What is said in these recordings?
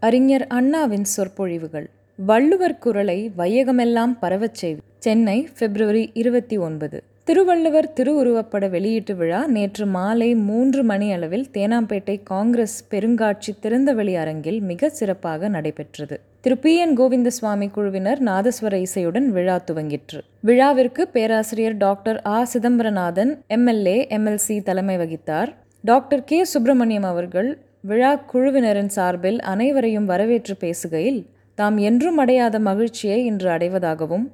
அறிஞர் அண்ணாவின் சொற்பொழிவுகள். வள்ளுவர் குரலை வையகமெல்லாம் பரவச் செய்வி. சென்னை பிப்ரவரி இருபத்தி ஒன்பது. திருவள்ளுவர் திருவுருவப்பட வெளியீட்டு விழா நேற்று மாலை மூன்று மணி அளவில் தேனாம்பேட்டை காங்கிரஸ் பெருங்காட்சி திறந்தவெளி அரங்கில் மிக சிறப்பாக நடைபெற்றது. திரு. பி. என். கோவிந்தசுவாமி குழுவினர் நாதஸ்வர இசையுடன் விழா துவங்கிற்று. விழாவிற்கு பேராசிரியர் டாக்டர் ஆ. சிதம்பரநாதன் எம்எல்ஏ எம்எல்சி தலைமை வகித்தார். Doctor K. சுப்பிரமணியம் அவர்கள் விழா குழுவினரின் சார்பில் அனைவரையும் வரவேற்று பேசுகையில் தாம் என்றும் அடையாத மகிழ்ச்சியை இன்று அடைவதாகவும்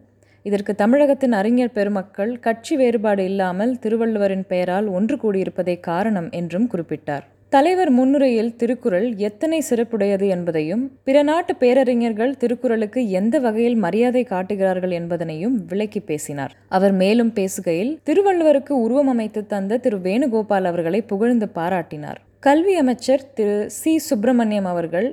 இதற்கு தமிழகத்தின் அறிஞர் பெருமக்கள் கட்சி வேறுபாடு இல்லாமல் திருவள்ளுவரின் பெயரால் ஒன்று கூடியிருப்பதே காரணம் என்றும் குறிப்பிட்டார். தலைவர் முன்னுரையில் திருக்குறள் எத்தனை சிறப்புடையது என்பதையும் பிற நாட்டு பேரறிஞர்கள் திருக்குறளுக்கு எந்த வகையில் மரியாதை காட்டுகிறார்கள் என்பதனையும் விளக்கி பேசினார். அவர் மேலும் பேசுகையில் திருவள்ளுவருக்கு உருவம் அமைத்து தந்த திரு வேணுகோபால் அவர்களை புகழ்ந்து பாராட்டினார். கல்வி அமைச்சர் திரு சி. சுப்பிரமணியம் அவர்கள்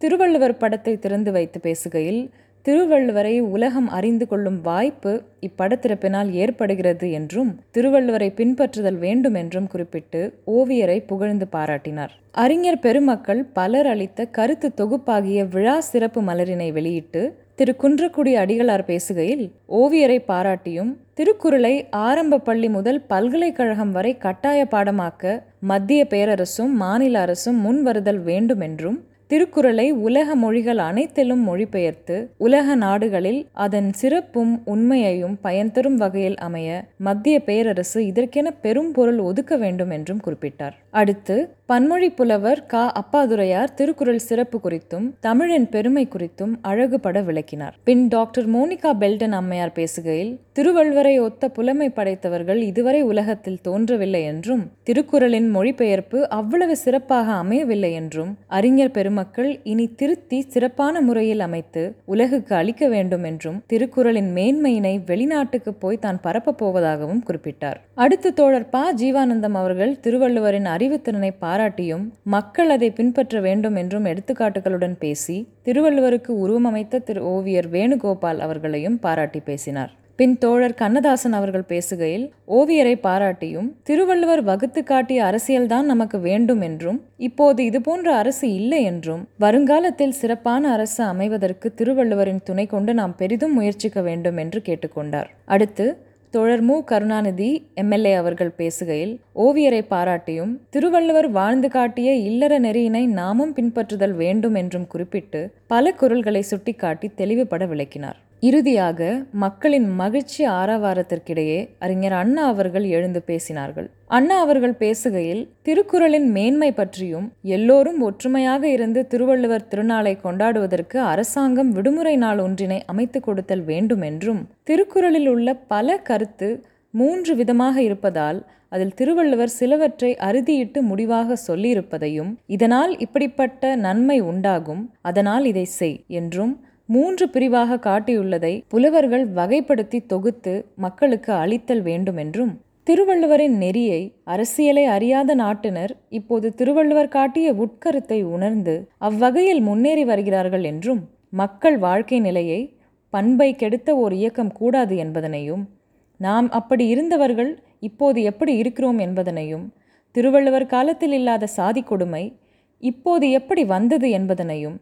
திருவள்ளுவர் படத்தை திறந்து வைத்து பேசுகையில் திருவள்ளுவரை உலகம் அறிந்து கொள்ளும் வாய்ப்பு இப்படத்திறப்பினால் ஏற்படுகிறது என்றும் திருவள்ளுவரை பின்பற்றுதல் வேண்டும் என்றும் குறிப்பிட்டு ஓவியரை புகழ்ந்து பாராட்டினார். அறிஞர் பெருமக்கள் பலர் அளித்த கருத்து தொகுப்பாகிய விழா சிறப்பு மலரினை வெளியிட்டு திரு குன்றக்குடி அடிகளார் பேசுகையில் ஓவியரை பாராட்டியும் திருக்குறளை ஆரம்ப பள்ளி முதல் பல்கலைக்கழகம் வரை கட்டாய பாடமாக்க மத்திய பேரரசும் மாநில அரசும் முன்வருதல் வேண்டும் என்றும் திருக்குறளை உலக மொழிகள் அனைத்திலும் மொழிபெயர்த்து உலக நாடுகளில் அதன் சிறப்பும் உண்மையையும் பயன்தரும் வகையில் அமைய மத்திய பேரரசு இதற்கென பெரும் பொருள் ஒதுக்க வேண்டும் என்றும் குறிப்பிட்டார். அடுத்து பன்மொழி புலவர் க. அப்பாதுரையார் திருக்குறள் சிறப்பு குறித்தும் தமிழின் பெருமை குறித்தும் அழகுபட விளக்கினார். பின் டாக்டர் மோனிகா பெல்டன் அம்மையார் பேசுகையில் திருவள்ளுவரை ஒத்த புலமை படைத்தவர்கள் இதுவரை உலகத்தில் தோன்றவில்லை என்றும் திருக்குறளின் மொழிபெயர்ப்பு அவ்வளவு சிறப்பாக அமையவில்லை என்றும் அறிஞர் பெருமக்கள் இனி திருத்தி சிறப்பான முறையில் அமைத்து உலகுக்கு அளிக்க வேண்டும் என்றும் திருக்குறளின் மேன்மையினை வெளிநாட்டுக்கு போய் தான் பரப்பப் போவதாகவும் குறிப்பிட்டார். அடுத்து தோழர் ப. ஜீவானந்தம் அவர்கள் திருவள்ளுவரின் அறிவுத்திறனை பாராட்டியும் மக்கள் அதை பின்பற்ற வேண்டும் என்றும் எடுத்துக்காட்டுகளுடன் பேசி திருவள்ளுவருக்கு உருவமைத்த திரு. ஓவியர் வேணுகோபால் அவர்களையும் பாராட்டி பேசினார். பின் தோழர் கண்ணதாசன் அவர்கள் பேசுகையில் ஓவியரை பாராட்டியும் திருவள்ளுவர் வகுத்து காட்டிய அரசியல்தான் நமக்கு வேண்டும் என்றும் இப்போது இதுபோன்ற அரசு இல்லை என்றும் வருங்காலத்தில் சிறப்பான அரசு அமைவதற்கு திருவள்ளுவரின் துணை கொண்டு நாம் பெரிதும் முயற்சிக்க வேண்டும் என்று கேட்டுக்கொண்டார். அடுத்து தோழர் மு. கருணாநிதி எம்எல்ஏ அவர்கள் பேசுகையில் ஓவியரை பாராட்டியும் திருவள்ளுவர் வாழ்ந்து காட்டிய இல்லற நெறியினை நாமும் பின்பற்றுதல் வேண்டும் என்றும் குறிப்பிட்டு பல குரல்களை சுட்டிக்காட்டி தெளிவுபட விளக்கினார். இறுதியாக மக்களின் மகிழ்ச்சி ஆரவாரத்திற்கிடையே அறிஞர் அண்ணா அவர்கள் எழுந்து பேசினார்கள். அண்ணா அவர்கள் பேசுகையில் திருக்குறளின் மேன்மை பற்றியும் எல்லோரும் ஒற்றுமையாக இருந்து திருவள்ளுவர் திருநாளை கொண்டாடுவதற்கு அரசாங்கம் விடுமுறை நாள் ஒன்றினை அமைத்து கொடுத்தல் வேண்டும் என்றும் திருக்குறளில் உள்ள பல கருத்து மூன்று விதமாக இருப்பதால் அதில் திருவள்ளுவர் சிலவற்றை அறுதியிட்டு முடிவாக சொல்லியிருப்பதையும் இதனால் இப்படிப்பட்ட நன்மை உண்டாகும் அதனால் இதை செய் என்றும் மூன்று பிரிவாக காட்டியுள்ளதை புலவர்கள் வகைப்படுத்தி தொகுத்து மக்களுக்கு அளித்தல் வேண்டும் என்றும் திருவள்ளுவரின் நெறியை அரசியலை அறியாத நாட்டினர் இப்போது திருவள்ளுவர் காட்டிய உட்கருத்தை உணர்ந்து அவ்வகையில் முன்னேறி வருகிறார்கள் என்றும் மக்கள் வாழ்க்கை நிலையை பண்பை கெடுத்த ஓர் இயக்கம் கூடாது என்பதனையும் நாம் அப்படி இருந்தவர்கள் இப்போது எப்படி இருக்கிறோம் என்பதனையும் திருவள்ளுவர் காலத்தில் இல்லாத சாதி கொடுமை இப்போது எப்படி வந்தது என்பதனையும்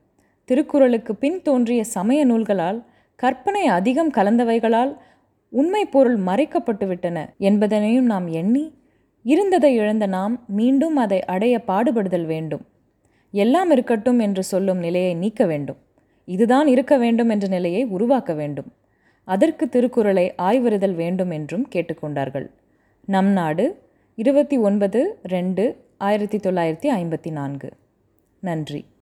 திருக்குறளுக்கு பின் தோன்றிய சமய நூல்களால் கற்பனை அதிகம் கலந்தவைகளால் உண்மை பொருள் மறைக்கப்பட்டுவிட்டன என்பதனையும் நாம் எண்ணி இருந்ததை இழந்த நாம் மீண்டும் அதை அடைய பாடுபடுதல் வேண்டும். எல்லாம் இருக்கட்டும் என்று சொல்லும் நிலையை நீக்க வேண்டும். இதுதான் இருக்க வேண்டும் என்ற நிலையை உருவாக்க வேண்டும். அதற்கு திருக்குறளை ஆய்வறிதல் வேண்டும் என்றும் கேட்டுக்கொண்டார்கள். நம் நாடு இருபத்தி ஒன்பது ரெண்டு ஆயிரத்தி தொள்ளாயிரத்தி ஐம்பத்தி நான்கு. நன்றி.